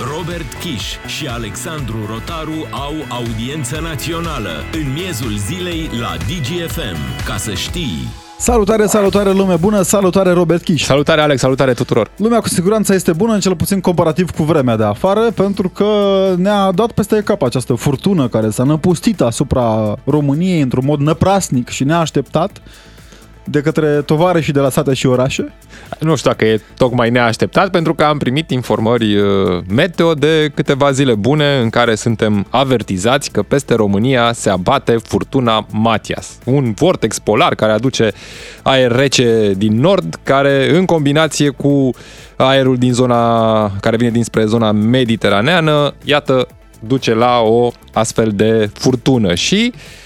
Robert Kiș și Alexandru Rotaru au audiență națională în miezul zilei la DGFM. Ca să știi... Salutare, salutare lume bună, salutare Robert Kiș. Salutare Alex, salutare tuturor. Lumea cu siguranță este bună, în cel puțin comparativ cu vremea de afară, pentru că ne-a dat peste cap această furtună care s-a năpustit asupra României într-un mod năprasnic și neașteptat de către și de la sate și orașe? Nu știu dacă e tocmai neașteptat, pentru că am primit informări uh, meteo de câteva zile bune în care suntem avertizați că peste România se abate furtuna Matias, un vortex polar care aduce aer rece din nord, care în combinație cu aerul din zona care vine dinspre zona mediteraneană, iată, duce la o astfel de furtună și uh, Uh,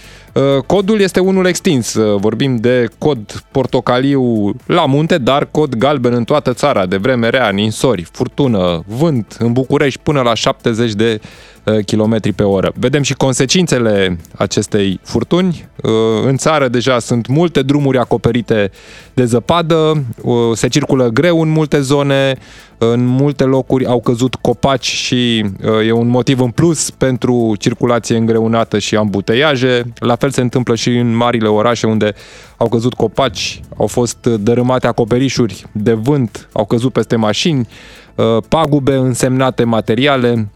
codul este unul extins. Uh, vorbim de cod portocaliu la munte, dar cod galben în toată țara, de vreme rea, ninsori, furtună, vânt în București până la 70 de uh, km pe oră. Vedem și consecințele acestei furtuni. În țară deja sunt multe drumuri acoperite de zăpadă, se circulă greu în multe zone, în multe locuri au căzut copaci și uh, e un motiv în plus pentru circulație îngreunată și ambuteiaje. La fel se întâmplă și în marile orașe unde au căzut copaci, au fost dărâmate acoperișuri de vânt, au căzut peste mașini, uh, pagube însemnate materiale,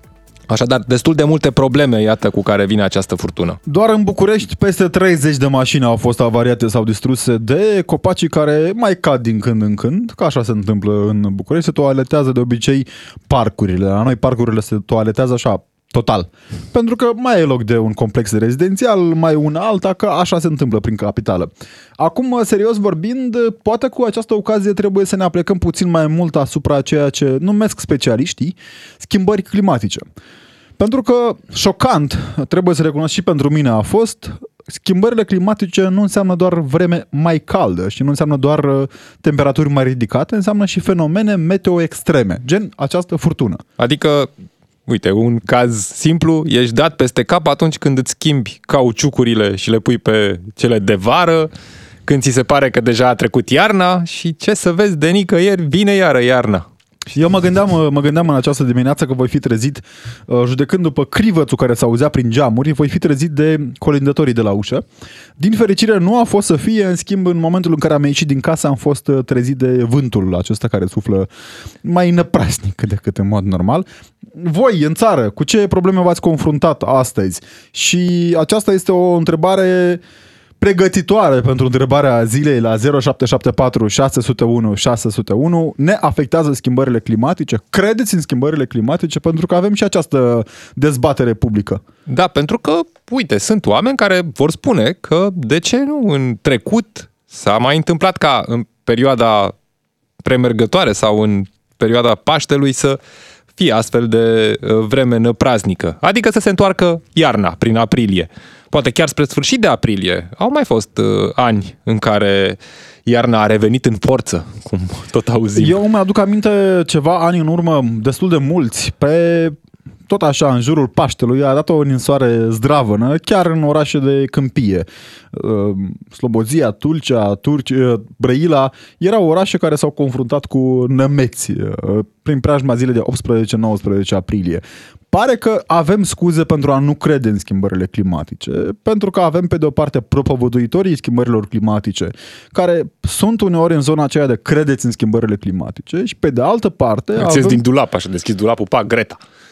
Așadar, destul de multe probleme, iată, cu care vine această furtună. Doar în București, peste 30 de mașini au fost avariate sau distruse de copacii care mai cad din când în când, că așa se întâmplă în București, se toaletează de obicei parcurile. La noi parcurile se toaletează așa, total. Pentru că mai e loc de un complex de rezidențial, mai una alta, că așa se întâmplă prin capitală. Acum, serios vorbind, poate cu această ocazie trebuie să ne aplecăm puțin mai mult asupra ceea ce numesc specialiștii schimbări climatice. Pentru că, șocant, trebuie să recunosc și pentru mine a fost, schimbările climatice nu înseamnă doar vreme mai caldă și nu înseamnă doar uh, temperaturi mai ridicate, înseamnă și fenomene meteo extreme, gen această furtună. Adică Uite, un caz simplu, ești dat peste cap atunci când îți schimbi cauciucurile și le pui pe cele de vară, când ți se pare că deja a trecut iarna și ce să vezi de nicăieri, vine iară iarna. Și eu mă gândeam, mă gândeam în această dimineață că voi fi trezit, uh, judecând după crivățul care s-auzea prin geamuri, voi fi trezit de colindătorii de la ușă. Din fericire nu a fost să fie, în schimb în momentul în care am ieșit din casă am fost uh, trezit de vântul acesta care suflă mai năprasnic decât în mod normal. Voi, în țară, cu ce probleme v-ați confruntat astăzi? Și aceasta este o întrebare uh, pregătitoare pentru întrebarea zilei la 0774 601 601 ne afectează schimbările climatice? Credeți în schimbările climatice? Pentru că avem și această dezbatere publică. Da, pentru că, uite, sunt oameni care vor spune că de ce nu în trecut s-a mai întâmplat ca în perioada premergătoare sau în perioada Paștelui să fie astfel de uh, vreme năpraznică. Adică să se întoarcă iarna, prin aprilie poate chiar spre sfârșit de aprilie, au mai fost uh, ani în care iarna a revenit în forță, cum tot auzim. Eu îmi aduc aminte ceva ani în urmă, destul de mulți, pe tot așa, în jurul Paștelui, a dat o ninsoare zdravănă, chiar în orașe de câmpie. Uh, Slobozia, Tulcea, Turci, uh, Brăila, erau orașe care s-au confruntat cu nămeți uh, prin preajma zilei de 18-19 aprilie pare că avem scuze pentru a nu crede în schimbările climatice, pentru că avem pe de o parte propovăduitorii schimbărilor climatice, care sunt uneori în zona aceea de credeți în schimbările climatice și pe de altă parte... Avem... din dulap, așa, deschis dulapul, pa, Greta.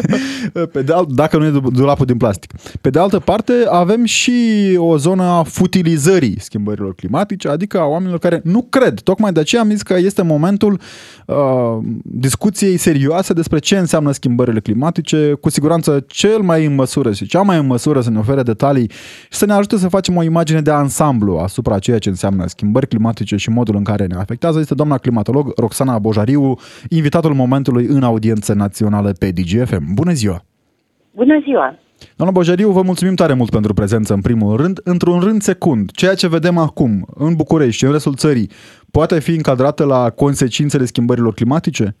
Pe de alt, dacă nu e dulapul din plastic. Pe de altă parte, avem și o zonă a futilizării schimbărilor climatice, adică a oamenilor care nu cred. Tocmai de aceea am zis că este momentul uh, discuției serioase despre ce înseamnă schimbările climatice, cu siguranță cel mai în măsură și cea mai în măsură să ne ofere detalii și să ne ajute să facem o imagine de ansamblu asupra ceea ce înseamnă schimbări climatice și modul în care ne afectează este doamna climatolog Roxana Bojariu, invitatul momentului în audiență națională pe DGFM. Bună ziua! Bună ziua! Doamna Bojariu, vă mulțumim tare mult pentru prezență în primul rând. Într-un rând secund, ceea ce vedem acum în București și în restul țării poate fi încadrată la consecințele schimbărilor climatice?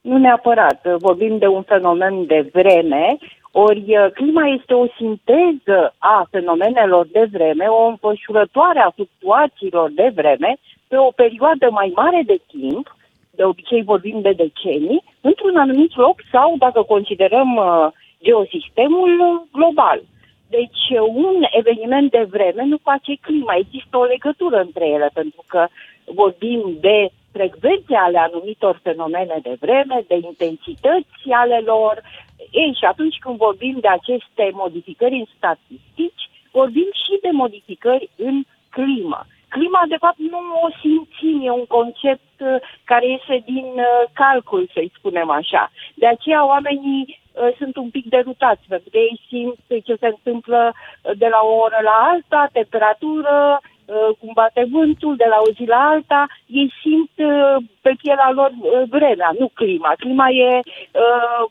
Nu neapărat. Vorbim de un fenomen de vreme, ori uh, clima este o sinteză a fenomenelor de vreme, o înfășurătoare a fluctuațiilor de vreme pe o perioadă mai mare de timp, de obicei vorbim de decenii, într-un anumit loc sau, dacă considerăm uh, geosistemul, global. Deci un eveniment de vreme nu face clima, există o legătură între ele, pentru că vorbim de frecvențe ale anumitor fenomene de vreme, de intensități ale lor. Ei, și atunci când vorbim de aceste modificări în statistici, vorbim și de modificări în climă. Clima, de fapt, nu o simțim, e un concept uh, care iese din uh, calcul, să-i spunem așa. De aceea oamenii uh, sunt un pic derutați, pentru că ei simt ce se întâmplă de la o oră la alta, temperatură, cum bate vântul de la o zi la alta, ei simt pe pielea lor vremea, nu clima. Clima e uh,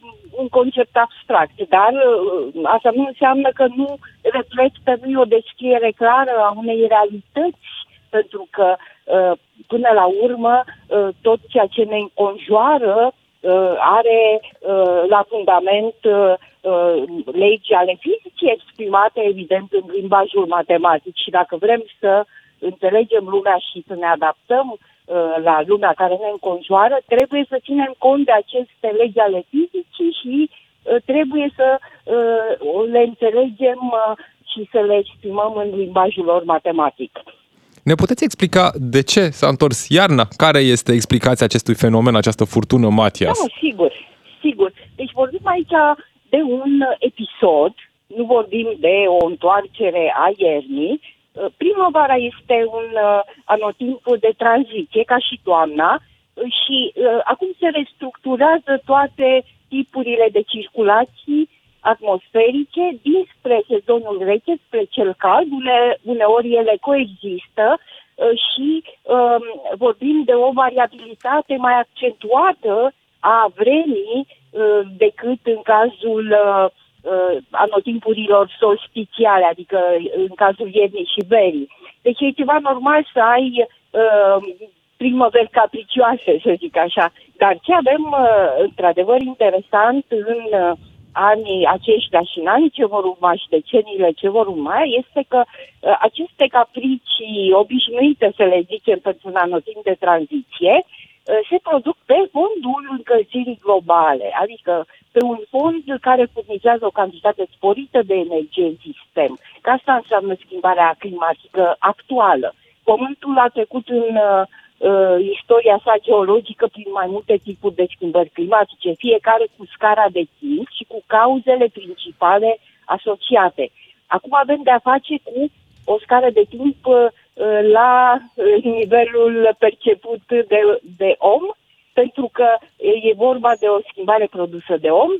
un concept abstract, dar uh, asta nu înseamnă că nu reflectă, nu e o descriere clară a unei realități pentru că uh, până la urmă uh, tot ceea ce ne înconjoară uh, are la fundament legi ale fizicii exprimate evident în limbajul matematic și dacă vrem să înțelegem lumea și să ne adaptăm la lumea care ne înconjoară, trebuie să ținem cont de aceste legi ale fizicii și trebuie să le înțelegem și să le exprimăm în limbajul lor matematic. Ne puteți explica de ce s-a întors iarna? Care este explicația acestui fenomen, această furtună Matias? Da, sigur, sigur. Deci vorbim aici de un episod, nu vorbim de o întoarcere a iernii. Primăvara este un uh, anotimp de tranziție, ca și toamna, și uh, acum se restructurează toate tipurile de circulații atmosferice dinspre sezonul rece, spre cel cald, une, uneori ele coexistă uh, și um, vorbim de o variabilitate mai accentuată a vremii uh, decât în cazul uh, anotimpurilor solstițiale, adică în cazul iernii și verii. Deci e ceva normal să ai primăveri capricioase, să zic așa. Dar ce avem într-adevăr interesant în anii aceștia și în anii ce vor urma și deceniile ce vor urma este că uh, aceste capricii obișnuite, să le zicem, pentru un anotimp de tranziție, uh, se produc pe fondul încălzirii globale, adică pe un fond care furnizează o cantitate sporită de energie în sistem. Că asta înseamnă schimbarea climatică actuală. Pământul a trecut în uh, uh, istoria sa geologică prin mai multe tipuri de schimbări climatice, fiecare cu scara de timp și cu cauzele principale asociate. Acum avem de-a face cu o scară de timp uh, la uh, nivelul perceput de, de om, pentru că e vorba de o schimbare produsă de om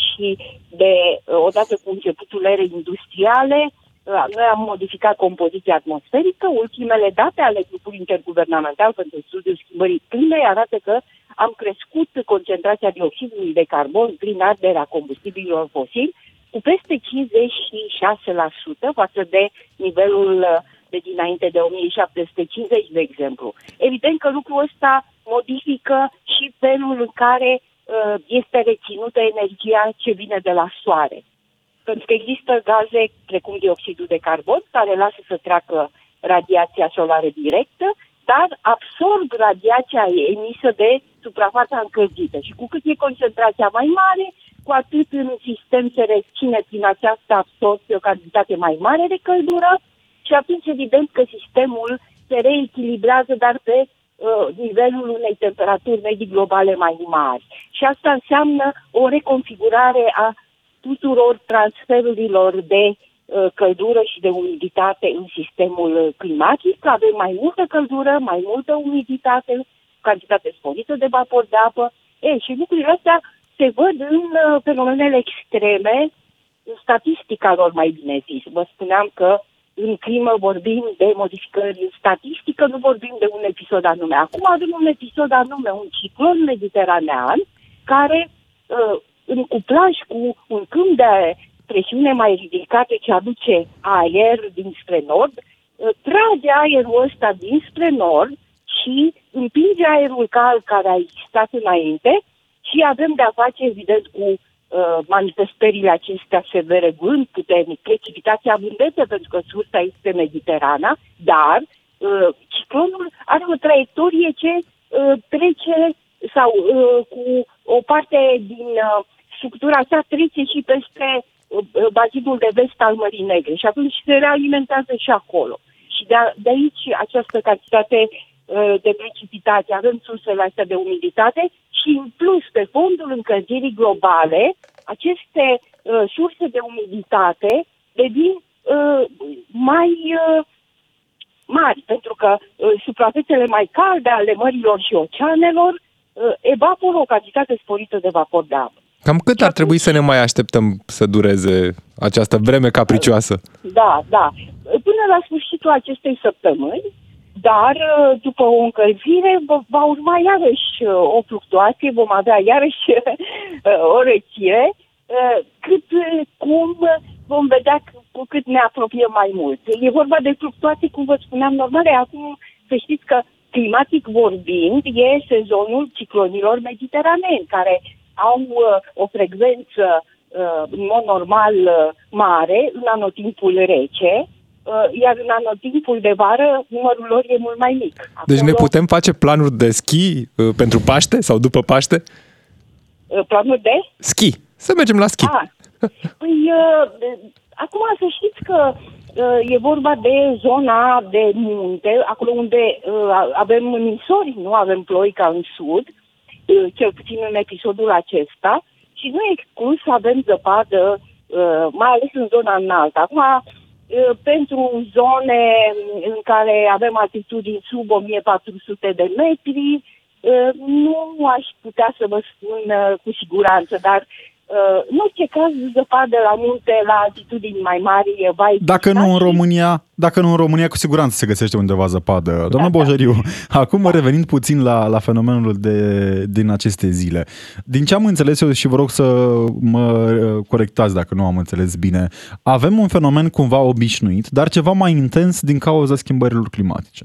și de, odată cu începutul erei industriale, noi am modificat compoziția atmosferică. Ultimele date ale grupului interguvernamental pentru studiul schimbării climei arată că am crescut concentrația dioxidului de carbon prin arderea combustibililor fosili cu peste 56% față de nivelul de dinainte de 1750, de exemplu. Evident că lucrul ăsta modifică și felul în care uh, este reținută energia ce vine de la soare pentru că există gaze precum dioxidul de carbon care lasă să treacă radiația solară directă, dar absorb radiația emisă de suprafața încălzită. Și cu cât e concentrația mai mare, cu atât în sistem se reține prin această absorție o cantitate mai mare de căldură și atunci evident că sistemul se reechilibrează, dar pe uh, nivelul unei temperaturi medii globale mai mari. Și asta înseamnă o reconfigurare a tuturor transferurilor de uh, căldură și de umiditate în sistemul climatic. Avem mai multă căldură, mai multă umiditate, cantitate sporită de vapor de apă. E, și lucrurile astea se văd în uh, fenomenele extreme, în statistica lor mai bine zis. Vă spuneam că în climă vorbim de modificări statistică, nu vorbim de un episod anume. Acum avem un episod anume, un ciclon mediteranean, care uh, în cuplaj cu un câmp de presiune mai ridicată ce aduce aer dinspre nord, uh, trage aerul ăsta dinspre nord și împinge aerul cald care a existat înainte și avem de-a face, evident, cu uh, manifestările acestea severe, vânt puternic, precipitații abundente, pentru că sursa este Mediterana, dar uh, ciclonul are o traiectorie ce uh, trece sau uh, cu o parte din uh, structura sa trece și peste uh, bazinul de vest al Mării Negre și atunci se realimentează și acolo. Și de, de aici această cantitate uh, de precipitație, avem sursele astea de umiditate și în plus pe fondul încălzirii globale, aceste uh, surse de umiditate devin uh, mai uh, mari, pentru că uh, suprafețele mai calde ale mărilor și oceanelor uh, evaporă o cantitate sporită de vapor de apă. Cam cât ar trebui să ne mai așteptăm să dureze această vreme capricioasă? Da, da. Până la sfârșitul acestei săptămâni, dar uh, după o încălzire va urma iarăși uh, o fluctuație, vom avea iarăși o răcire, cât cum vom vedea cu cât ne apropiem mai mult. E vorba de fluctuații, cum vă spuneam, normale. Acum să știți că climatic vorbind, e sezonul ciclonilor mediteraneni, care au uh, o frecvență uh, în mod normal uh, mare în anotimpul rece, uh, iar în anotimpul de vară numărul lor e mult mai mic. Acolo, Deci ne putem face planuri de schi uh, pentru Paște sau după Paște? uh, planuri de? Schi. Să mergem la schi. Ah, păi, uh, acum să știți că uh, e vorba de zona de munte, acolo unde uh, avem nisori, nu avem ploi ca în sud, uh, cel puțin în episodul acesta, și nu e exclus să avem zăpadă, uh, mai ales în zona înaltă. Acum, uh, pentru zone în care avem altitudini sub 1400 de metri, uh, nu aș putea să vă spun uh, cu siguranță, dar Uh, în orice caz, zăpadă la munte, la altitudini mai mari, va exista Dacă nu în și- România, dacă nu în România, cu siguranță se găsește undeva zăpadă. Doamna Bojăriu, acum revenind puțin la, la fenomenul de, din aceste zile. Din ce am înțeles eu și vă rog să mă uh, corectați dacă nu am înțeles bine, avem un fenomen cumva obișnuit, dar ceva mai intens din cauza schimbărilor climatice.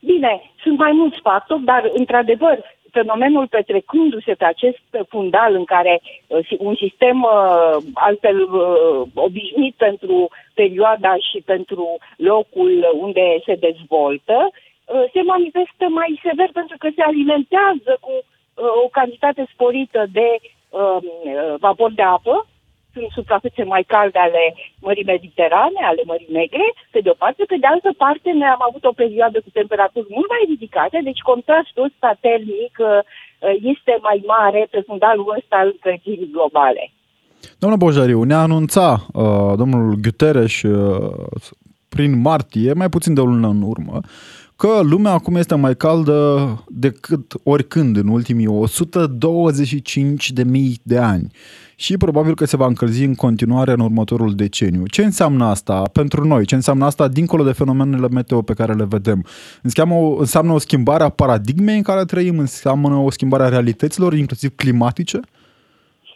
Bine, sunt mai mulți factori, dar, într-adevăr, fenomenul petrecându-se pe acest fundal în care uh, un sistem uh, altfel uh, obișnuit pentru perioada și pentru locul unde se dezvoltă, uh, se manifestă mai sever pentru că se alimentează cu uh, o cantitate sporită de uh, uh, vapor de apă, sunt suprafețe mai calde ale Mării Mediterane, ale Mării Negre, pe de o parte. Pe de altă parte, noi am avut o perioadă cu temperaturi mult mai ridicate, deci contrastul ăsta termic uh, este mai mare pe fundalul ăsta al încălzirii globale. Doamna Bojariu, ne anunța uh, domnul Guterres uh, prin martie, mai puțin de o lună în urmă, că lumea acum este mai caldă decât oricând în ultimii 125 de mii de ani și probabil că se va încălzi în continuare în următorul deceniu. Ce înseamnă asta pentru noi? Ce înseamnă asta dincolo de fenomenele meteo pe care le vedem? Înseamnă o, înseamnă o schimbare a paradigmei în care trăim? Înseamnă o schimbare a realităților, inclusiv climatice?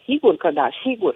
Sigur că da, sigur.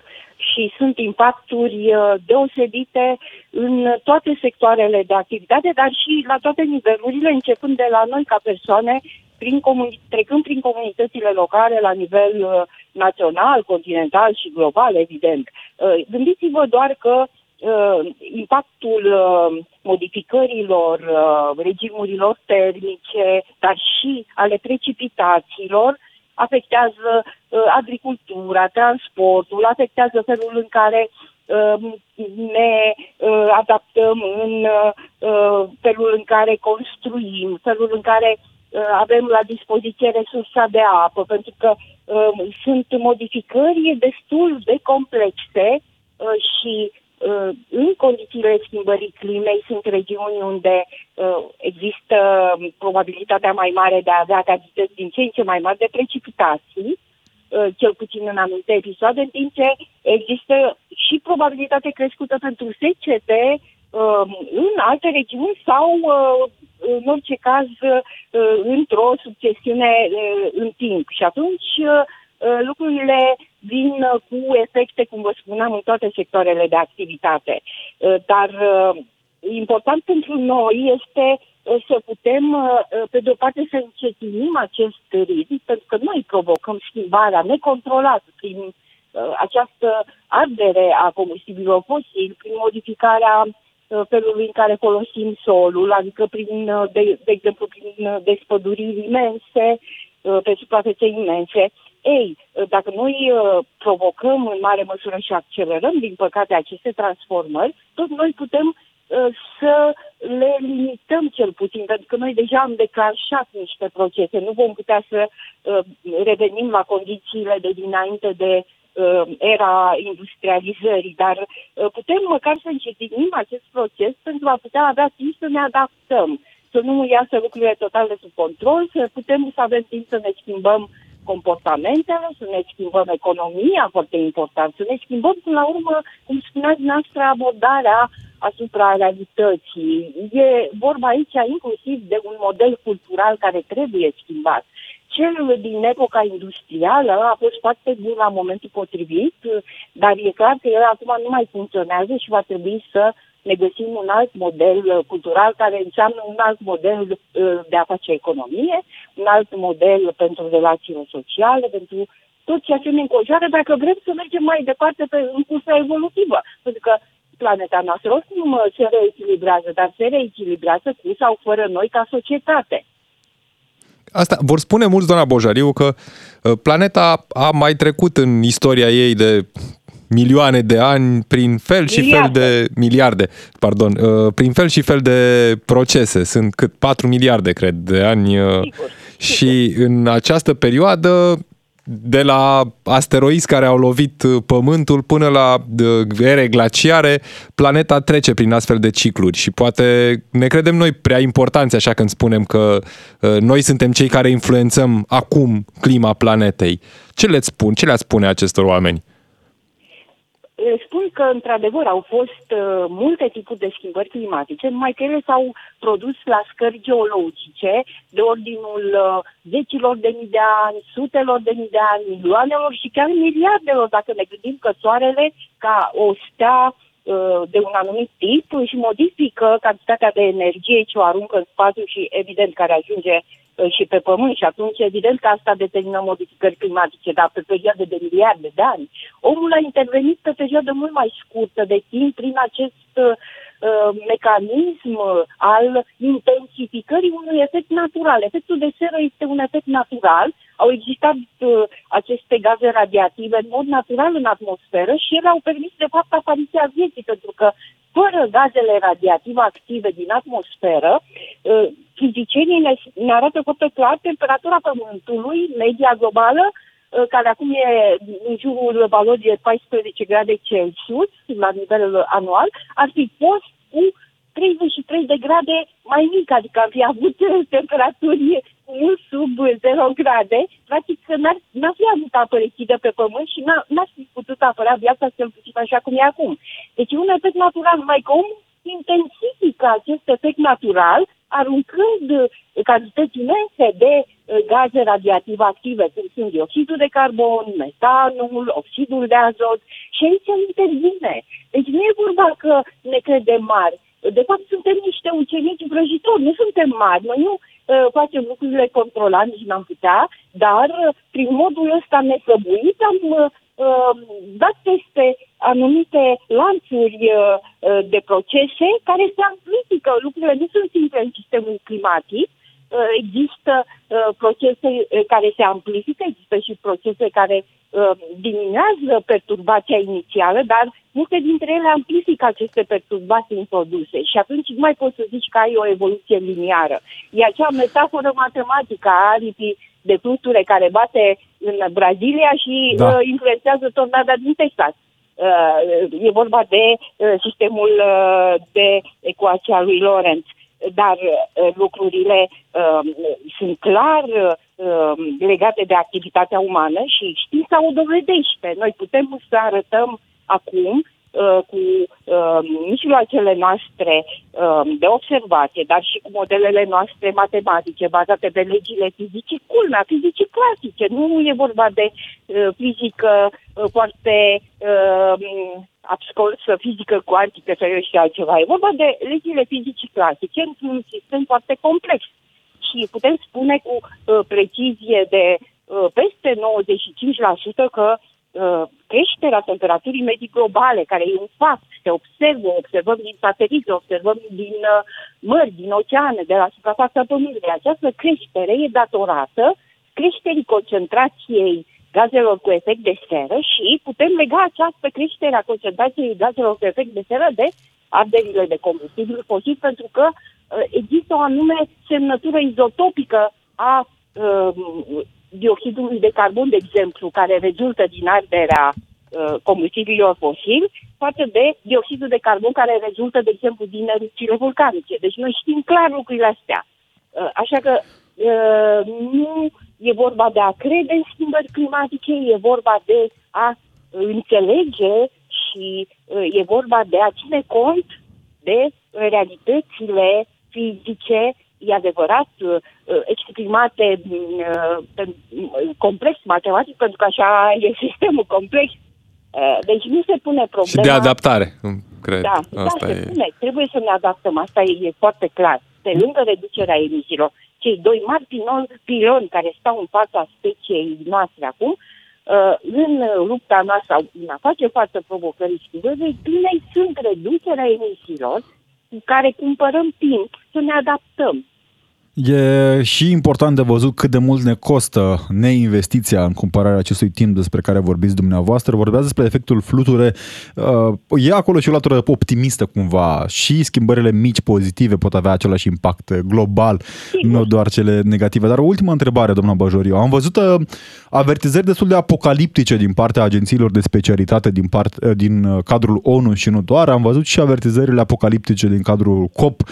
Și sunt impacturi uh, deosebite în toate sectoarele de activitate, dar și la toate nivelurile, începând de la noi ca persoane, prin comuni- trecând prin comunitățile locale la nivel uh, național, continental și global, evident. Uh, gândiți-vă doar că uh, impactul uh, modificărilor uh, regimurilor termice, dar și ale precipitațiilor, afectează uh, agricultura, transportul, afectează felul în care uh, ne uh, adaptăm în uh, uh, felul în care construim, felul în care uh, avem la dispoziție resursa de apă, pentru că uh, sunt modificări destul de complexe uh, și uh, în condițiile schimbării climei sunt regiuni unde uh, există probabilitatea mai mare de a avea cantități din ce în ce mai mari de precipitații, uh, cel puțin în anumite episoade, în timp ce există și probabilitate crescută pentru secete uh, în alte regiuni sau, uh, în orice caz, uh, într-o succesiune uh, în timp. Și atunci uh, uh, lucrurile vin uh, cu efecte, cum vă spuneam, în toate sectoarele de activitate. Uh, Dar uh, important pentru noi este uh, să putem, uh, uh, pe de o parte, să încetinim acest ritm, pentru că noi provocăm schimbarea necontrolată prin uh, această ardere a combustibilor fosili, prin modificarea uh, felului în care folosim solul, adică prin, uh, de, de exemplu, prin uh, despăduriri imense uh, pe suprafețe imense. Ei, uh, dacă noi provocăm în mare măsură și accelerăm, din păcate, aceste transformări, tot noi putem să le limităm cel puțin, pentru că noi deja am declanșat niște procese. Nu vom putea să revenim la condițiile de dinainte de uh, era industrializării, dar uh, putem măcar să încetinim acest proces pentru a putea avea timp să ne adaptăm, să nu iasă lucrurile total de sub control, să putem să avem timp să ne schimbăm comportamentele, să ne schimbăm economia, foarte important, să ne schimbăm, până la urmă, cum spuneați noastră, abordarea asupra realității. E vorba aici inclusiv de un model cultural care trebuie schimbat. Cel din epoca industrială a fost foarte bun la momentul potrivit, dar e clar că el acum nu mai funcționează și va trebui să ne găsim un alt model cultural care înseamnă un alt model uh, de a face economie, un alt model pentru relațiile sociale, pentru tot ceea ce ne înconjoară, dacă vrem să mergem mai departe pe, în cursa evolutivă. Pentru că planeta noastră oricum se reechilibrează, dar se reechilibrează cu sau fără noi ca societate. Asta vor spune mulți, doamna Bojariu, că uh, planeta a mai trecut în istoria ei de milioane de ani prin fel și miliarde. fel de miliarde, pardon, uh, prin fel și fel de procese. Sunt cât 4 miliarde, cred, de ani. Uh, sigur, și sigur. în această perioadă de la asteroizi care au lovit uh, Pământul până la uh, ere glaciare, planeta trece prin astfel de cicluri și poate ne credem noi prea importanți așa când spunem că uh, noi suntem cei care influențăm acum clima planetei. Ce le spun? Ce le spune acestor oameni? Spun că, într-adevăr, au fost uh, multe tipuri de schimbări climatice, numai că ele s-au produs la scări geologice, de ordinul uh, zecilor de mii de ani, sutelor de mii de ani, milioanelor și chiar miliardelor, dacă ne gândim că soarele, ca o stea uh, de un anumit tip, își modifică cantitatea de energie ce o aruncă în spațiu și, evident, care ajunge Uh, și pe Pământ și atunci evident că asta determină modificări climatice, dar pe perioade de miliarde de ani. Omul a intervenit pe perioadă mult mai scurtă de timp prin acest uh, mecanism al intensificării unui efect natural. Efectul de seră este un efect natural. Au existat uh, aceste gaze radiative în mod natural în atmosferă și ele au permis de fapt apariția vieții, pentru că fără gazele radiative active din atmosferă, uh, fizicienii ne, ne arată foarte clar temperatura Pământului, media globală, uh, care acum e în jurul valorii de 14 grade Celsius la nivel anual, ar fi fost cu 33 de grade mai mic, adică ar fi avut temperaturi mult sub 0 grade, practic n-ar, n-ar fi avut apă lichidă pe pământ și n-ar, n-ar fi putut apărea viața cel puțin așa cum e acum. Deci un efect natural, mai că omul intensifică acest efect natural, aruncând cantități imense de uh, gaze radiative active, cum sunt dioxidul de carbon, metanul, oxidul de azot, și aici intervine. Deci nu e vorba că ne credem mari. De fapt, suntem niște ucenici vrăjitori, nu suntem mari. Noi nu uh, facem lucrurile controlat, nici n-am putea, dar uh, prin modul ăsta nesăbuit am uh, uh, dat peste anumite lanțuri uh, uh, de procese care se amplifică. Lucrurile nu sunt simple în sistemul climatic, uh, există uh, procese uh, care se amplifică, există și procese care uh, diminuează perturbația inițială, dar multe dintre ele amplifică aceste perturbații introduse și atunci nu mai poți să zici că ai o evoluție liniară. E acea metaforă matematică a aripii de fluture care bate în Brazilia și da. uh, influențează tornada din Texas. Uh, e vorba de uh, sistemul uh, de ecuație a lui Lorentz. Dar uh, lucrurile uh, sunt clar uh, legate de activitatea umană și știința o dovedește. Noi putem să arătăm acum Uh, cu uh, mijloacele noastre uh, de observație, dar și cu modelele noastre matematice bazate pe legile fizicii, culmea, fizicii clasice. Nu e vorba de uh, fizică uh, foarte uh, abscolsă, fizică cuantică și altceva. E vorba de legile fizicii clasice într-un sistem foarte complex. Și putem spune cu uh, precizie de uh, peste 95% că Uh, creșterea temperaturii medii globale, care e un fapt, se observă, observăm din sateliți, observăm din uh, mări, din oceane, de la suprafața Pământului. Această creștere e datorată creșterii concentrației gazelor cu efect de seră și putem lega această creștere a concentrației gazelor cu efect de seră de arderile de combustibil fosil, pentru că uh, există o anume semnătură izotopică a uh, dioxidului de carbon, de exemplu, care rezultă din arderea uh, combustibililor fosili, față de dioxidul de carbon care rezultă, de exemplu, din erupțiile vulcanice. Deci noi știm clar lucrurile astea. Uh, așa că uh, nu e vorba de a crede în schimbări climatice, e vorba de a înțelege și uh, e vorba de a ține cont de realitățile fizice, e adevărat, uh, exprimate uh, complex matematic, pentru că așa e sistemul complex. Deci nu se pune problema... Și de adaptare, cred. Da, asta da se e... pune. Trebuie să ne adaptăm. Asta e, e foarte clar. Pe lângă reducerea emisiilor, cei doi mari piloni care stau în fața speciei noastre acum Uh, în lupta noastră, în a face față provocării schimbării climei, sunt reducerea emisiilor cu care cumpărăm timp să ne adaptăm. E și important de văzut cât de mult ne costă neinvestiția în cumpărarea acestui timp despre care vorbiți dumneavoastră. Vorbeați despre efectul fluture. Uh, e acolo și o latură optimistă cumva. Și schimbările mici pozitive pot avea același impact global, Sigur. nu doar cele negative. Dar o ultimă întrebare, doamna Bajoriu. Am văzut uh, avertizări destul de apocaliptice din partea agențiilor de specialitate din, part, uh, din cadrul ONU și nu doar. Am văzut și avertizările apocaliptice din cadrul COP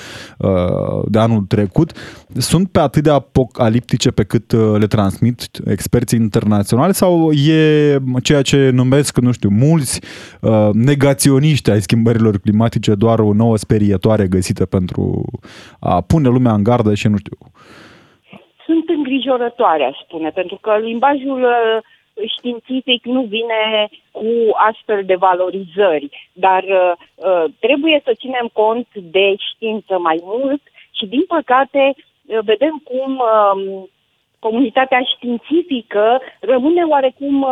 de anul trecut sunt pe atât de apocaliptice pe cât uh, le transmit experții internaționali sau e ceea ce numesc, nu știu, mulți uh, negaționiști ai schimbărilor climatice doar o nouă sperietoare găsită pentru a pune lumea în gardă și nu știu. Sunt îngrijorătoare, aș spune, pentru că limbajul uh, științific nu vine cu astfel de valorizări, dar uh, trebuie să ținem cont de știință mai mult și, din păcate, vedem cum um, comunitatea științifică rămâne oarecum uh,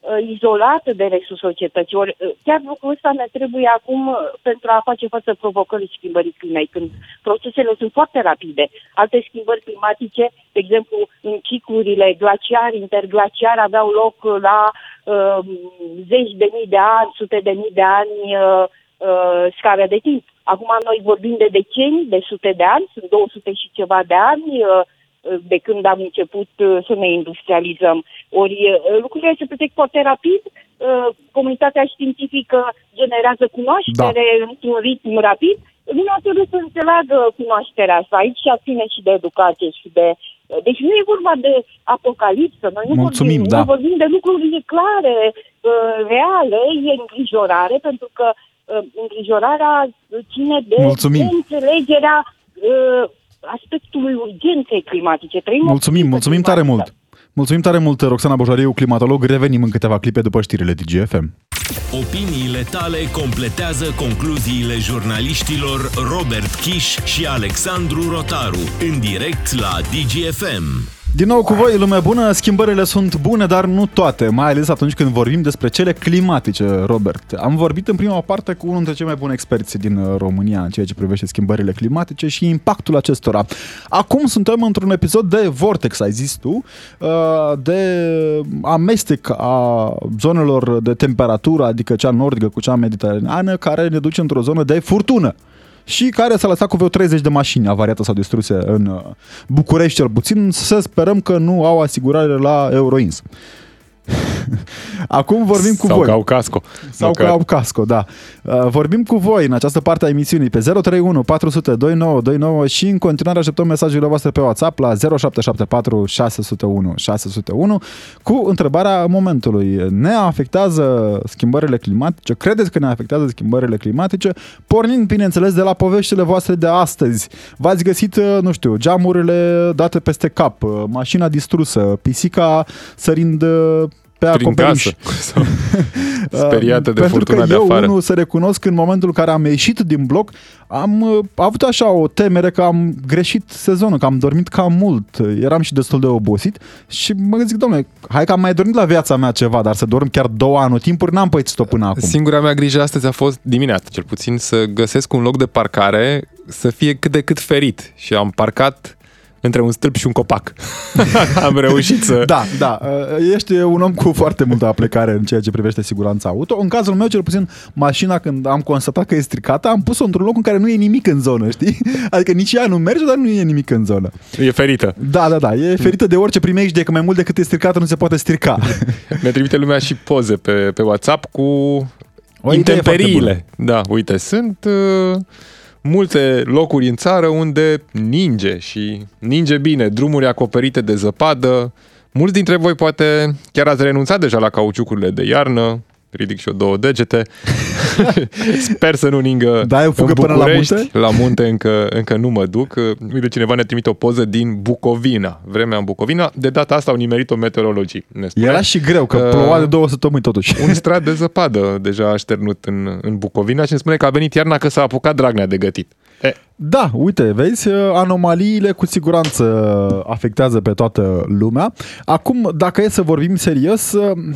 uh, izolată de restul societății. Ori, uh, chiar lucrul ăsta ne trebuie acum pentru a face față provocării schimbării climei, când procesele sunt foarte rapide. Alte schimbări climatice, de exemplu, în ciclurile glaciari, interglaciari aveau loc la uh, zeci de mii de ani, sute de mii de ani uh, uh, scară de timp. Acum noi vorbim de decenii, de sute de ani, sunt 200 și ceva de ani uh, uh, de când am început uh, să ne industrializăm. Ori lucrurile se petrec foarte rapid, comunitatea științifică generează cunoaștere da. într-un ritm rapid, lumea trebuie să înțeleagă cunoașterea asta. Aici ține și de educație și de... Deci nu e vorba de apocalipsă, noi nu Mulțumim, vorbim, da. noi vorbim de lucruri clare, reale, e îngrijorare, pentru că Uh, îngrijorarea ține de mulțumim. înțelegerea uh, aspectului urgenței climatice. Trăim mulțumim, mulțumim tare mult! Mulțumim tare mult, Roxana Bojariu, climatolog. Revenim în câteva clipe după știrile DGFM. Opiniile tale completează concluziile jurnaliștilor Robert Kiș și Alexandru Rotaru în direct la DGFM. Din nou cu voi, lume bună, schimbările sunt bune, dar nu toate, mai ales atunci când vorbim despre cele climatice, Robert. Am vorbit în prima parte cu unul dintre cei mai buni experți din uh, România în ceea ce privește schimbările climatice și impactul acestora. Acum suntem într-un episod de vortex, ai zis tu, uh, de amestec a zonelor de temperatură, adică cea nordică cu cea mediteraneană, care ne duce într-o zonă de furtună și care s-a lăsat cu vreo 30 de mașini avariate sau distruse în uh, București cel puțin. Să sperăm că nu au asigurare la Euroins. Acum vorbim cu Sau voi. Sau au casco. Sau că au casco, da. Uh, vorbim cu voi în această parte a emisiunii pe 031 400 2929 și în continuare așteptăm mesajele voastre pe WhatsApp la 0774 601 601 cu întrebarea momentului. Ne afectează schimbările climatice? Credeți că ne afectează schimbările climatice? Pornind, bineînțeles, de la poveștile voastre de astăzi. V-ați găsit, uh, nu știu, geamurile date peste cap, uh, mașina distrusă, pisica sărind pe Prin acoperiș. casă. Speriată de Pentru furtuna că de eu, afară. unul, să recunosc că în momentul în care am ieșit din bloc, am uh, avut așa o temere că am greșit sezonul, că am dormit cam mult, eram și destul de obosit și mă zic, domnule, hai că am mai dormit la viața mea ceva, dar să dorm chiar două anotimpuri, n-am pățit-o până acum. Singura mea grijă astăzi a fost dimineața, cel puțin, să găsesc un loc de parcare să fie cât de cât ferit. Și am parcat între un stâlp și un copac. Am reușit să... Da, da. uh, Ești un om cu foarte multă aplicare în ceea ce privește siguranța auto. În cazul meu, cel puțin, mașina, când am constatat că e stricată, am pus-o într-un loc în care nu e nimic în zonă, știi? Adică nici ea nu merge, dar nu e nimic în zonă. E ferită. Da, da, da. E ferită de orice primejde, că mai mult decât e stricată nu se poate strica. Ne trimite lumea și poze pe, pe WhatsApp cu O idee intemperiile. Da, uite, sunt uh, multe locuri în țară unde ninge și ninge bine, drumuri acoperite de zăpadă. Mulți dintre voi poate chiar ați renunțat deja la cauciucurile de iarnă, ridic și eu două degete. Sper să nu ningă Da, ai o fugă în până la București. munte? La munte încă, încă nu mă duc. Uite, cineva ne trimite o poză din Bucovina. Vremea în Bucovina. De data asta au nimerit-o meteorologii. Ne spune. Era și greu, că Uh, ploua de două săptămâni totuși. Un strat de zăpadă deja așternut în, în Bucovina și ne spune că a venit iarna că s-a apucat Dragnea de gătit. E, Da, uite, vezi, anomaliile cu siguranță afectează pe toată lumea. Acum, dacă e să vorbim serios,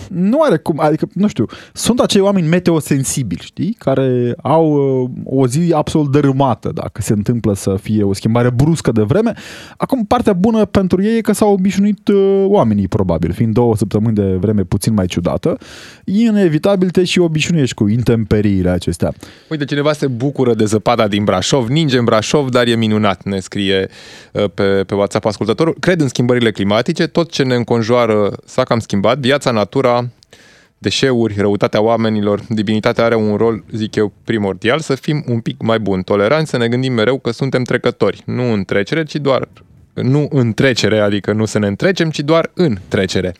nu are cum, adică, nu știu, sunt acei oameni meteosensibili, știi, care au uh, o zi absolut dărâmată dacă se întâmplă să fie o schimbare bruscă de vreme. Acum, partea bună pentru ei e că s-au obișnuit uh, oamenii, probabil, fiind două săptămâni de vreme puțin mai ciudată. Inevitabil te și obișnuiești cu intemperiile acestea. uite, cineva se bucură de zăpada din Brașov, ninge în Brașov, dar e minunat, ne scrie uh, pe, pe WhatsApp ascultătorul. Cred în schimbările climatice, tot ce ne înconjoară s-a cam schimbat, viața, natura, deșeuri, răutatea oamenilor, divinitatea are un rol, zic eu, primordial, să fim un pic mai buni, toleranți, să ne gândim mereu că suntem trecători, nu în trecere, ci doar nu în trecere, adică nu să ne întrecem, ci doar în trecere.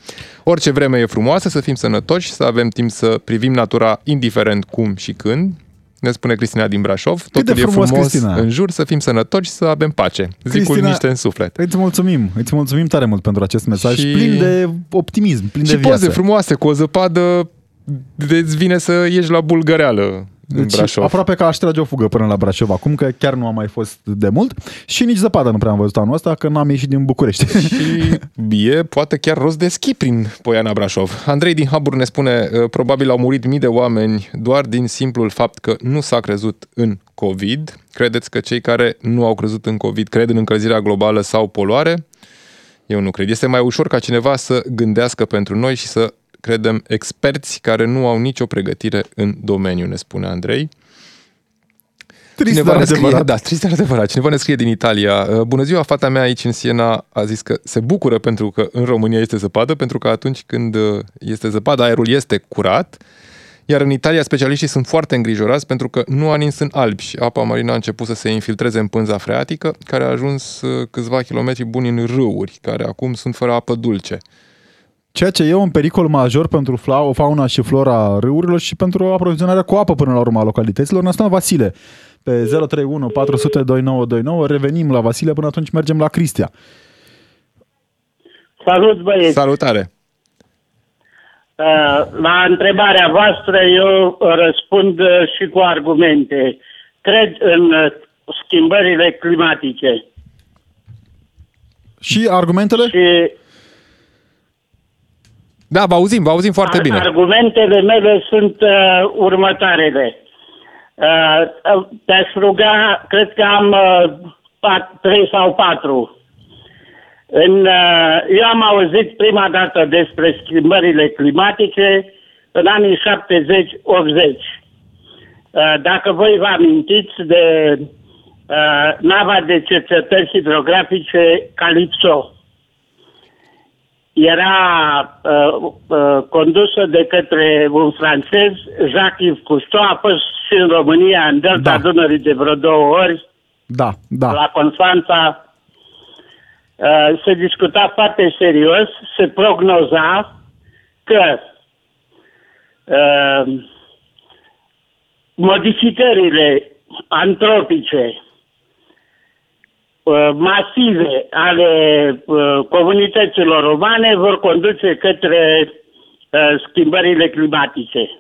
Orice vreme e frumoasă, să fim sănătoși, să avem timp să privim natura indiferent cum și când. Ne spune Cristina din Brașov, de totul e frumos, frumos Cristina. în jur, să fim sănătoși, să avem pace. Zicul Cristina, niște în suflet. Îți mulțumim, îți mulțumim tare mult pentru acest mesaj, Și- plin de optimism, plin Și de viață. poze frumoase cu o zăpadă, îți vine să ieși la bulgăreală în Deci, Brașov. aproape că aș trage o fugă până la Brașov acum, că chiar nu am mai fost de mult și nici zăpadă nu prea am văzut anul ăsta, că n-am ieșit din București. Și e poate chiar rost de schi prin Poiana Brașov. Andrei din Habur ne spune, "Uh, probabil au murit mii de oameni doar din simplul fapt că nu s-a crezut în COVID. Credeți că cei care nu au crezut în COVID cred în încălzirea globală sau poluare? Eu nu cred. Este mai ușor ca cineva să gândească pentru noi și să credem experți care nu au nicio pregătire în domeniu, ne spune Andrei. Trist, Cineva dar ne scrie, adevărat. da, trist, dar adevărat. Cineva ne scrie din Italia. "Uh, Bună ziua, fata mea aici în Siena a zis că se bucură pentru că în România este zăpadă, pentru că atunci când uh, este zăpadă, aerul este curat. Iar în Italia, specialiștii sunt foarte îngrijorați pentru că nu a nins în albi și apa marină a început să se infiltreze în pânza freatică, care a ajuns uh, câțiva kilometri buni în râuri, care acum sunt fără apă dulce. Ceea ce e un pericol major pentru fla- fauna și flora râurilor și pentru aprovizionarea cu apă până la urmă a localităților. Ne sună Vasile pe 031 400 2929. Revenim la Vasile, până atunci mergem la Cristia. Salut băieți! Salutare! Uh, La întrebarea voastră eu răspund uh, și cu argumente. Cred în uh, schimbările climatice Și argumentele? și Da, vă auzim, vă auzim foarte ar- bine. argumentele mele sunt uh, următoarele. Uh, uh, te-aș ruga, cred că am uh, pat, trei sau patru. În, uh, eu am auzit prima dată despre schimbările climatice în anii 70-80. Uh, Dacă voi vă amintiți de uh, nava de cercetări hidrografice Calypso, era uh, uh, condusă de către un francez, Jacques-Yves Cousteau, a fost și în România, în Delta Da. Dunării de vreo două ori, Da, da. la Constanța. Uh, se discuta foarte serios, se prognoza că uh, modificările antropice uh, masive ale uh, comunităților umane vor conduce către uh, schimbările climatice.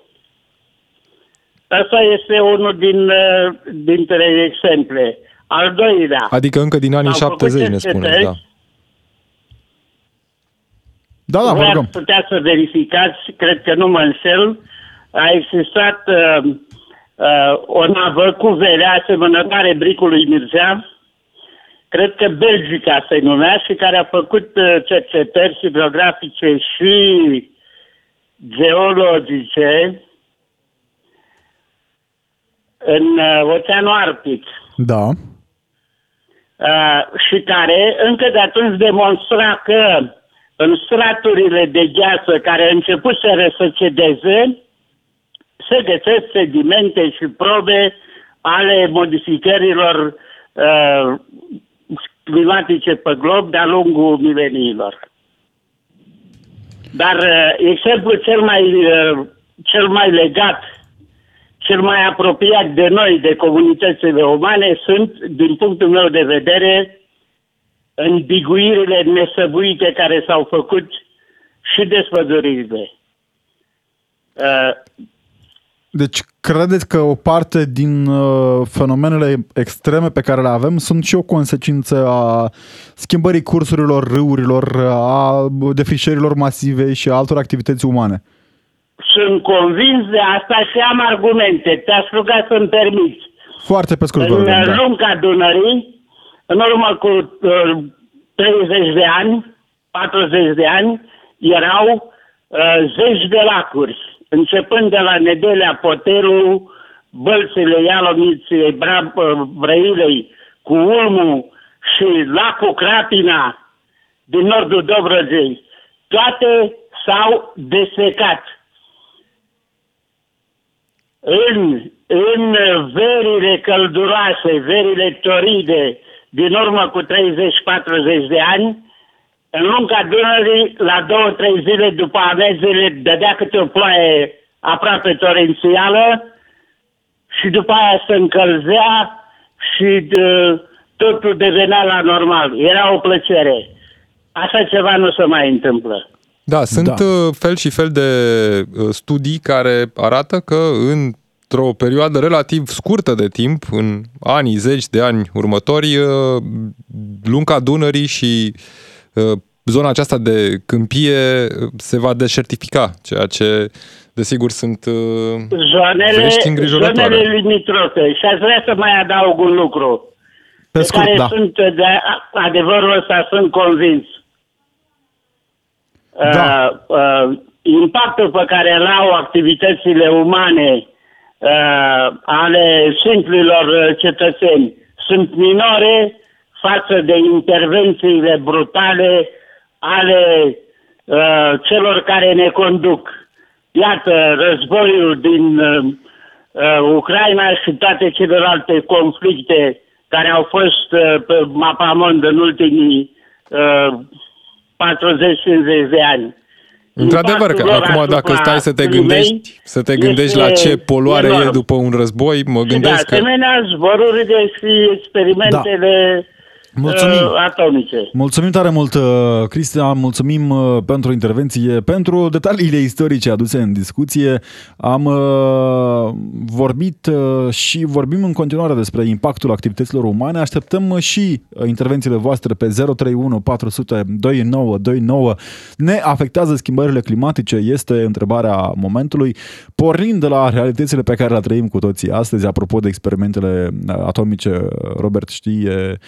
Asta este unul din, uh, dintre exemple. Al doilea, Adică încă din anii S-au făcut 70 ne spuneți, cercetări. da. Da, da, vă voi rugăm. ați putea să verificați, cred că nu mă înșel, a existat uh, uh, o navă cu vele asemănătoare bricului Mircea, cred că Belgica se numea și care a făcut uh, cercetări hidrografice și geologice în uh, Oceanul Arctic. Da. Uh, și care încă de atunci demonstra că în straturile de gheață care început să cedeze, se găsesc sedimente și probe ale modificărilor uh, climatice pe glob de-a lungul mileniilor. Dar uh, exemplul cel mai, uh, cel mai legat, cel mai apropiat de noi, de comunitățile umane, sunt, din punctul meu de vedere, îmbiguirile nesăbuite care s-au făcut și despăduririle. Uh, deci credeți că o parte din uh, fenomenele extreme pe care le avem sunt și o consecință a schimbării cursurilor râurilor, a defrișărilor masive și a altor activități umane? Sunt convins de asta și am argumente. Te-aș ruga să-mi permiți. Foarte pe scurt, În da. lunga Dunării, în urmă cu uh, 30 de ani, 40 de ani, erau uh, zeci de lacuri începând de la Nedelea Potelu, Bălțile, Ialomiței, Brăilei, cu Ulmu și lacul Crapina din nordul Dobrogei, toate s-au desecat. În, în verile călduroase, verile toride, din urmă cu 30-40 de ani, în lunga Dunării, la două, trei zile după amezile, dădea câte o ploaie aproape torențială și după aia se încălzea și de, totul devenea la normal. Era o plăcere. Așa ceva nu se mai întâmplă. Da, sunt da. Uh, fel și fel de uh, studii care arată că într-o perioadă relativ scurtă de timp, în anii, zeci de ani următori, uh, lunga Dunării și zona aceasta de câmpie se va deșertifica, ceea ce desigur sunt zonele, zonele limitrofe. Și aș vrea să mai adaug un lucru. Pe scurt, care da. sunt de adevărul ăsta sunt convins. Da. Uh, uh, impactul pe care îl au activitățile umane uh, ale simplilor cetățeni sunt minore față de intervențiile brutale ale uh, celor care ne conduc. Iată, războiul din uh, uh, Ucraina și toate celelalte conflicte care au fost uh, pe mapamond în ultimii uh, 40-50 de ani. Într-adevăr, că acum dacă stai să te gândești, să te gândești la ce poluare enorm. e după un război, mă gândesc de asemenea, că... zborurile și experimentele da Mulțumim. Uh, atomice. Mulțumim tare mult, uh, Cristian, mulțumim uh, pentru intervenție, pentru detaliile istorice aduse în discuție. Am vorbit și vorbim în continuare despre impactul activităților umane. Așteptăm și intervențiile voastre pe 031 400 2929. Ne afectează schimbările climatice? Este întrebarea momentului. Pornind de la realitățile pe care le trăim cu toții astăzi, apropo de experimentele atomice, Robert știe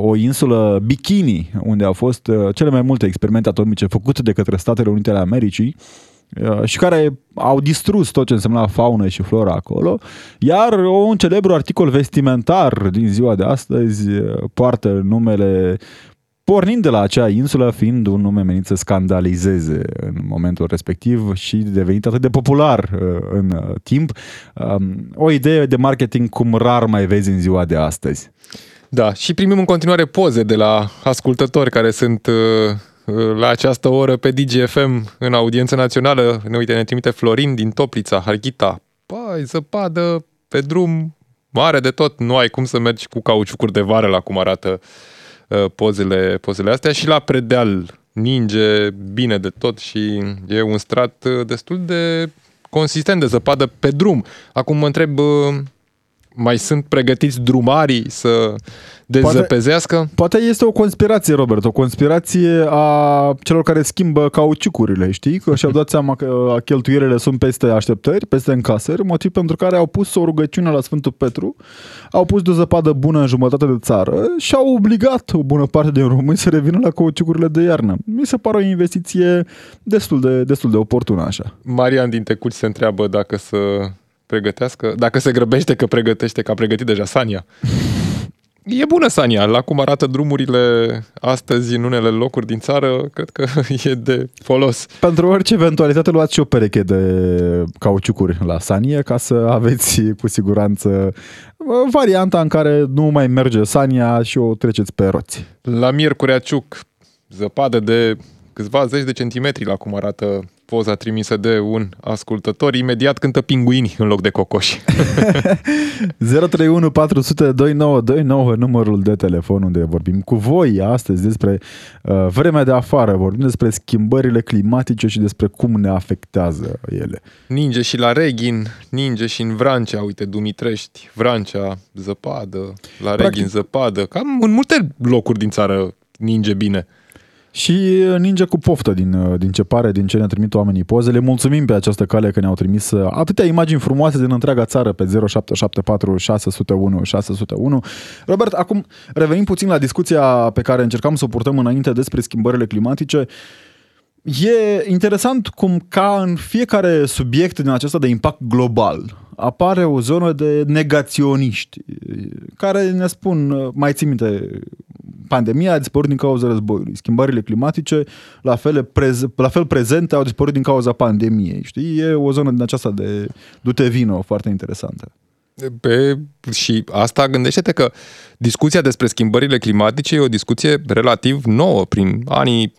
o insulă Bikini, unde au fost uh, cele mai multe experimente atomice făcute de către Statele Unite ale Americii uh, și care au distrus tot ce însemna faună și flora acolo, iar un celebru articol vestimentar din ziua de astăzi uh, poartă numele pornind de la acea insulă, fiind un nume menit să scandalizeze în momentul respectiv și devenit atât de popular în timp, um, o idee de marketing cum rar mai vezi în ziua de astăzi. Da, și primim în continuare poze de la ascultători care sunt uh, uh la această oră pe DGFM în audiență națională. Ne uite, ne trimite Florin din Toplița, Harghita. Păi, zăpadă pe drum mare de tot. Nu ai cum să mergi cu cauciucuri de vară la cum arată uh, pozele, pozele astea. Și la predeal ninge bine de tot și e un strat uh, destul de consistent de zăpadă pe drum. Acum mă întreb... Uh, Mai sunt pregătiți drumarii să dezăpezească? Poate este o conspirație, Robert, o conspirație a celor care schimbă cauciucurile, știi? Că și-au dat seama că cheltuielile sunt peste așteptări, peste încasări, motiv pentru care au pus o rugăciune la Sfântul Petru, au pus de o zăpadă bună în jumătate de țară și au obligat o bună parte din români să revină la cauciucurile de iarnă. Mi se pare o investiție destul de, destul de oportună așa. Marian din Tecuci se întreabă dacă să pregătească, dacă se grăbește că pregătește, că a pregătit deja Sania. E bună Sania, la cum arată drumurile astăzi în unele locuri din țară, cred că e de folos. Pentru orice eventualitate luați și o pereche de cauciucuri la Sania ca să aveți cu siguranță varianta în care nu mai merge Sania și o treceți pe roți. La Miercurea Ciuc, zăpadă de câțiva zeci de centimetri la cum arată poza trimisă de un ascultător, imediat cântă pinguini în loc de cocoși. 031 400 2929 numărul de telefon unde vorbim cu voi astăzi despre uh, vremea de afară, vorbim despre schimbările climatice și despre cum ne afectează ele. Ninge și la Reghin, ninge și în Vrancea, uite, Dumitrești, Vrancea, zăpadă, la Reghin zăpadă, cam în multe locuri din țară ninge bine. Și ninge cu poftă din, din ce pare, din ce ne trimit oamenii pozele. Mulțumim pe această cale că ne-au trimis uh, atâtea imagini frumoase din întreaga țară pe 0774 601 601. Robert, acum revenim puțin la discuția pe care încercam să o purtăm înainte despre schimbările climatice. E interesant cum ca în fiecare subiect din acesta de impact global apare o zonă de negaționiști care ne spun, mai țin minte, pandemia a dispărut din cauza războiului. Schimbările climatice, la fel, prez, la fel prezente, au dispărut din cauza pandemiei. Știi? E o zonă din aceasta de dute vino foarte interesantă. Pe, și asta gândește-te că discuția despre schimbările climatice e o discuție relativ nouă. Prin anii,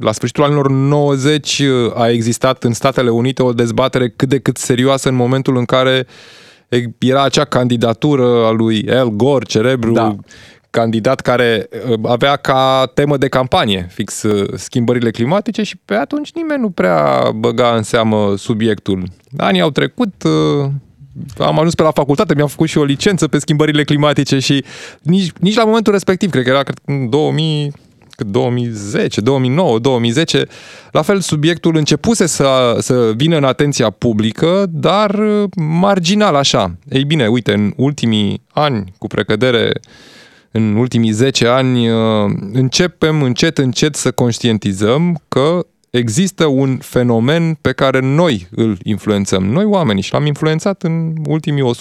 la sfârșitul anilor 90 a existat în Statele Unite o dezbatere cât de cât serioasă în momentul în care era acea candidatură a lui Al Gore, cerebru da candidat care uh, avea ca temă de campanie fix uh, schimbările climatice și pe atunci nimeni nu prea băga în seamă subiectul. Anii au trecut, uh, am ajuns pe la facultate, mi-am făcut și o licență pe schimbările climatice și nici, nici la momentul respectiv, cred că era cred, în 2000, 2010, 2009, 2010, la fel subiectul începuse să, să vină în atenția publică, dar marginal așa. Ei bine, uite, în ultimii ani, cu precădere în ultimii 10 ani uh, începem încet, încet să conștientizăm că există un fenomen pe care noi îl influențăm, noi oamenii, și l-am influențat în ultimii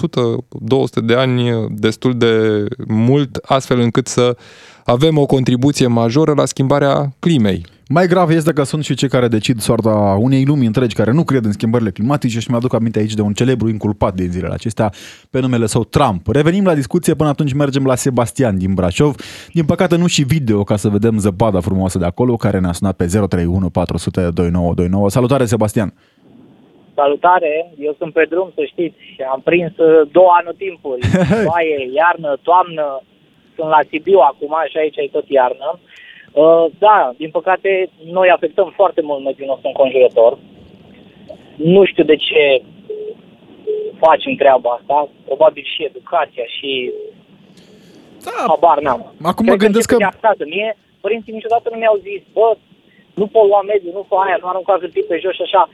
100-200 de ani destul de mult, astfel încât să avem o contribuție majoră la schimbarea climei. Mai grav este că sunt și cei care decid soarta unei lumi întregi care nu cred în schimbările climatice și mi-aduc aminte aici de un celebru inculpat din zilele acestea pe numele său Trump. Revenim la discuție, până atunci mergem la Sebastian din Brașov. Din păcate nu și video ca să vedem zăpada frumoasă de acolo care ne-a sunat pe 031 400 2929. Salutare Sebastian! Salutare, eu sunt pe drum, să știți, și am prins uh, două anotimpuri, baie, iarnă, toamnă, sunt la Sibiu acum și aici e tot iarnă. Uh, da, din păcate, noi afectăm foarte mult mediul nostru înconjurător. Nu știu de ce facem treaba asta, probabil și educația și da. habar n-am. Acum mă gândesc că... Acasă. Mie, părinții niciodată nu mi-au zis, bă, nu polua mediul, nu fă aia, nu arunca hârtii pe jos și așa.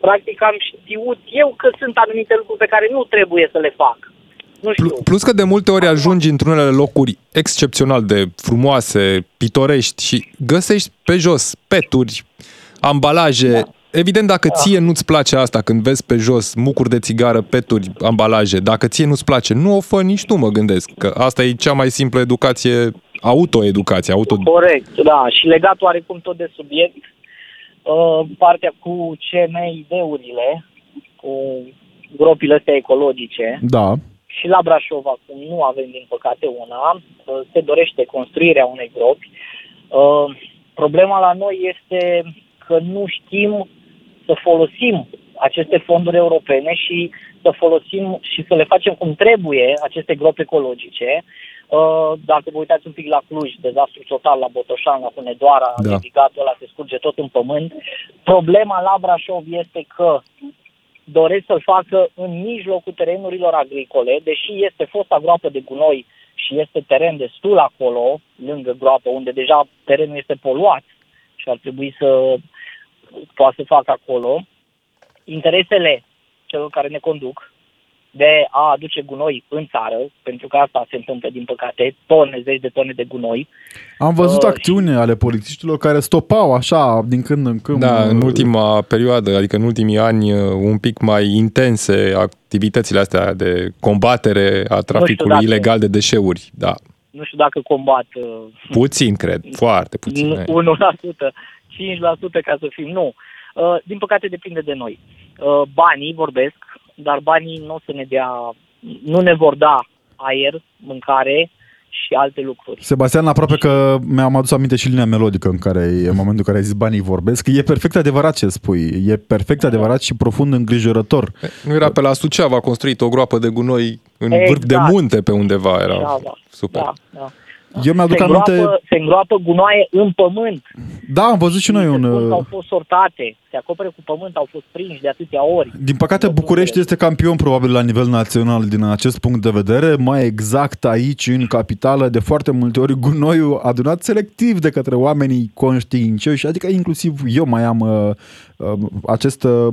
Practic am știut eu că sunt anumite lucruri pe care nu trebuie să le fac. Nu știu. Plus că de multe ori ajungi într-unele locuri excepțional de frumoase, pitorești și găsești pe jos peturi, ambalaje. Da. Evident, dacă da. ție nu-ți place asta când vezi pe jos mucuri de țigară, peturi, ambalaje, dacă ție nu-ți place, nu o fă nici tu, mă gândesc. Că asta e cea mai simplă educație, autoeducație. Auto... Corect, da. Și legat oarecum tot de subiect, uh, partea cu CMI-urile, cu gropile astea ecologice. Da și la Brașov acum nu avem, din păcate, una. Uh, se dorește construirea unei gropi. Uh, problema la noi este că nu știm să folosim aceste fonduri europene și să folosim și să le facem cum trebuie aceste gropi ecologice. Uh, dacă vă uitați un pic la Cluj, dezastru total la Botoșan, la Hunedoara, da. ridicatul ăla se scurge tot în pământ. Problema la Brașov este că doresc să-l facă în mijlocul terenurilor agricole, deși este fosta groapă de gunoi și este teren destul acolo, lângă groapă, unde deja terenul este poluat și ar trebui să poată să facă acolo. Interesele celor care ne conduc de a aduce gunoi în țară, pentru că asta se întâmplă, din păcate, tone, zeci de tone de gunoi. Am văzut Uh, acțiuni ale polițiștilor care stopau așa din când în când. Da, în uh, ultima perioadă, adică în ultimii ani, uh, un pic mai intense activitățile astea de combatere a traficului dacă- ilegal de deșeuri. Da, Nu știu dacă combat uh, puțin, cred, foarte puțin. eh. 1%, 5% ca să fim, nu. Uh, Din păcate depinde de noi. Uh, Banii vorbesc, dar banii nu o să ne dea, nu ne vor da aer, mâncare și alte lucruri. Sebastian, aproape că mi-am adus aminte și linia melodică în care, în momentul în care ai zis banii vorbesc. E perfect adevărat ce spui. E perfect adevărat și profund îngrijorător. Nu era pe la Suceava a construit o groapă de gunoi în Exact. vârf de munte pe undeva. Era Suceava. super. Da, da. Eu mi-aduc se, aminte... îngroapă, se îngroapă gunoaie în pământ. Da, am văzut și noi Se un... spun că au uh, fost sortate, se acopere cu pământ, au fost prinși de atâtea ori. Din păcate, București este campion probabil la nivel național din acest punct de vedere. Mai exact aici, în capitală, de foarte multe ori gunoiul adunat selectiv de către oamenii conștiincioși, adică inclusiv eu mai am uh, uh, acest uh,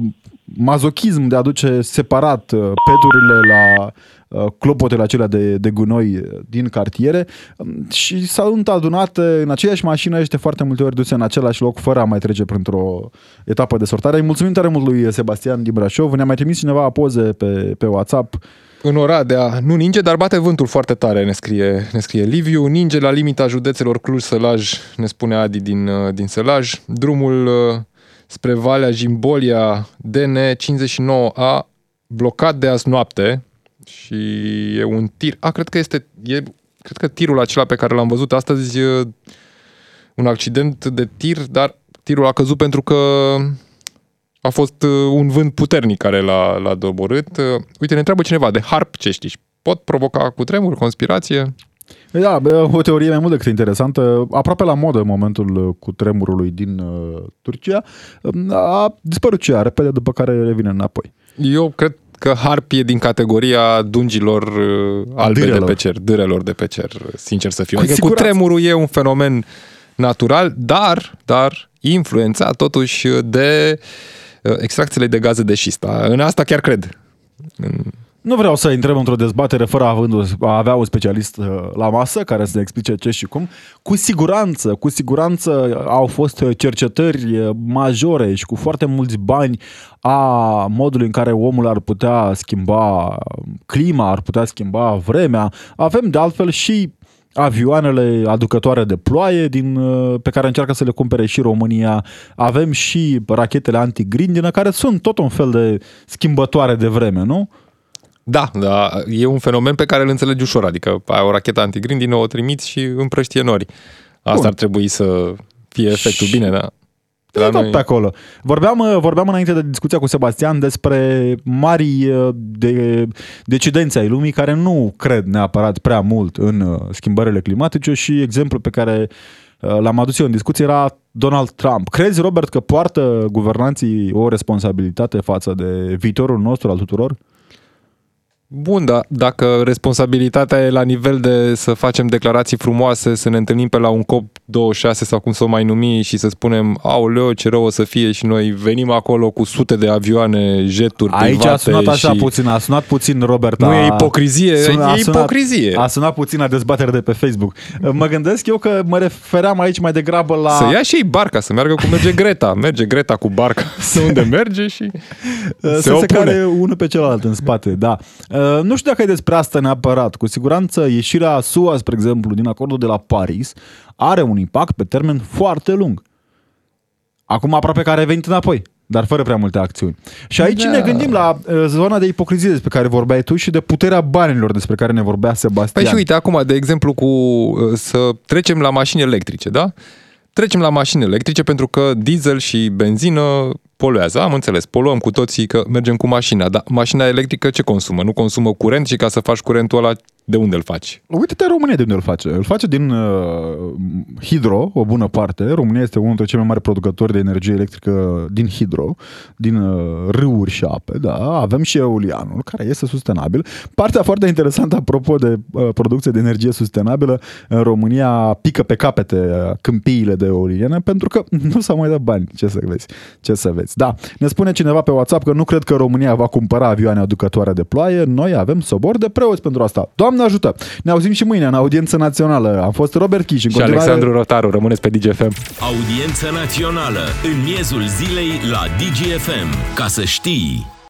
mazochism de a aduce separat uh, peturile la uh, clopotele acelea de, de gunoi uh, din cartiere um, și sunt adunate în aceeași mașină și de foarte multe ori duse în același loc fără a mai trece printr-o etapă de sortare. Îi mulțumim tare mult lui Sebastian din Brașov. Ne-a mai trimis cineva poze pe, pe WhatsApp. În Oradea nu ninge, dar bate vântul foarte tare, ne scrie, ne scrie Liviu. Ninge la limita județelor Cluj-Sălaj, ne spune Adi din, uh, din Sălaj. Drumul uh, spre Valea Jimbolia DN59A blocat de azi noapte și e un tir. A, cred că este, e, cred că tirul acela pe care l-am văzut astăzi, e un accident de tir, dar tirul a căzut pentru că a fost uh, un vânt puternic care l-a, l-a doborât. Uh, Uite, ne întreabă cineva de harp ce știi. Pot provoca cu tremur, conspirație? Da, bă, o teorie mai mult decât interesantă, aproape la modă în momentul uh, cu tremurului din uh, Turcia, um, a dispărut cea repede, după care revine înapoi. Eu cred că harp e din categoria dungilor uh, albe Dârelor. de pe cer, dârelor de pe cer, sincer să fiu. Cu Adică cu siguranță. tremurul e un fenomen natural, dar, dar influențat totuși de uh, extracțiile de gaze de șist. A, În asta chiar cred. Nu vreau să intrăm într-o dezbatere fără având, a avea un specialist uh, la masă care să ne explice ce și cum. Cu siguranță, cu siguranță au fost cercetări uh, majore și cu foarte mulți bani a modului în care omul ar putea schimba clima, ar putea schimba vremea. Avem de altfel și avioanele aducătoare de ploaie din, uh, pe care încearcă să le cumpere și România. Avem și rachetele antigrindină care sunt tot un fel de schimbătoare de vreme, nu? Da, da, e un fenomen pe care îl înțelegi ușor, adică ai o rachetă antigrindină, o trimiți și împrăștie nori. Asta Bun. ar trebui să fie efectul Și- bine, da. E tot pe acolo. Vorbeam, uh, vorbeam înainte de discuția cu Sebastian despre mari uh, de, decidenți ai lumii care nu cred neapărat prea mult în uh, schimbările climatice și exemplul pe care uh, l-am adus eu în discuție era Donald Trump. Crezi, Robert, că poartă guvernanții o responsabilitate față de viitorul nostru al tuturor? Bun, dar dacă responsabilitatea e la nivel de să facem declarații frumoase, să ne întâlnim pe la un COP26 sau cum să o mai numi și să spunem, aoleo, ce rău o să fie și noi venim acolo cu sute de avioane, jeturi Aici private a sunat așa și... puțin, a sunat puțin Robert. Nu a- e ipocrizie, Sună- a e sunat- ipocrizie. A sunat puțin la dezbatere de pe Facebook. Mă gândesc eu că mă refeream aici mai degrabă la... Să ia și ei barca, să meargă cum merge Greta. Merge Greta cu barca să unde merge și să se se opune. care unul pe celălalt în spate, da. Uh, Nu știu dacă e despre asta neapărat. Cu siguranță ieșirea SUA, spre exemplu, din acordul de la Paris, are un impact pe termen foarte lung. Acum aproape că a revenit înapoi, dar fără prea multe acțiuni. Și aici Da. ne gândim la uh, zona de ipocrizie despre care vorbeai tu și de puterea banilor despre care ne vorbea Sebastian. Păi și uite, acum, de exemplu, cu uh, să trecem la mașini electrice, da? Trecem la mașini electrice pentru că diesel și benzină poluează. Am înțeles, poluăm cu toții că mergem cu mașina, dar mașina electrică ce consumă? Nu consumă curent și ca să faci curentul ăla de unde îl faci? Uite-te în România de unde îl face. Îl face din uh, hidro, o bună parte. România este unul dintre cei mai mari producători de energie electrică din hidro, din uh, râuri și ape. Da, avem și eolianul, care este sustenabil. Partea foarte interesantă, apropo de uh, producție de energie sustenabilă, în România pică pe capete uh, câmpiile de eoliene, pentru că nu s-au mai dat bani. Ce să vezi? Ce să vezi? Da, ne spune cineva pe WhatsApp că nu cred că România va cumpăra avioane aducătoare de ploaie. Noi avem sobor de preoți pentru asta. Doamne ajută! Ne auzim și mâine în audiență națională. Am fost Robert Kiș. În Și continuare... Alexandru Rotaru, rămâneți pe DGFM. Audiență națională în miezul zilei la DGFM. Ca să știi...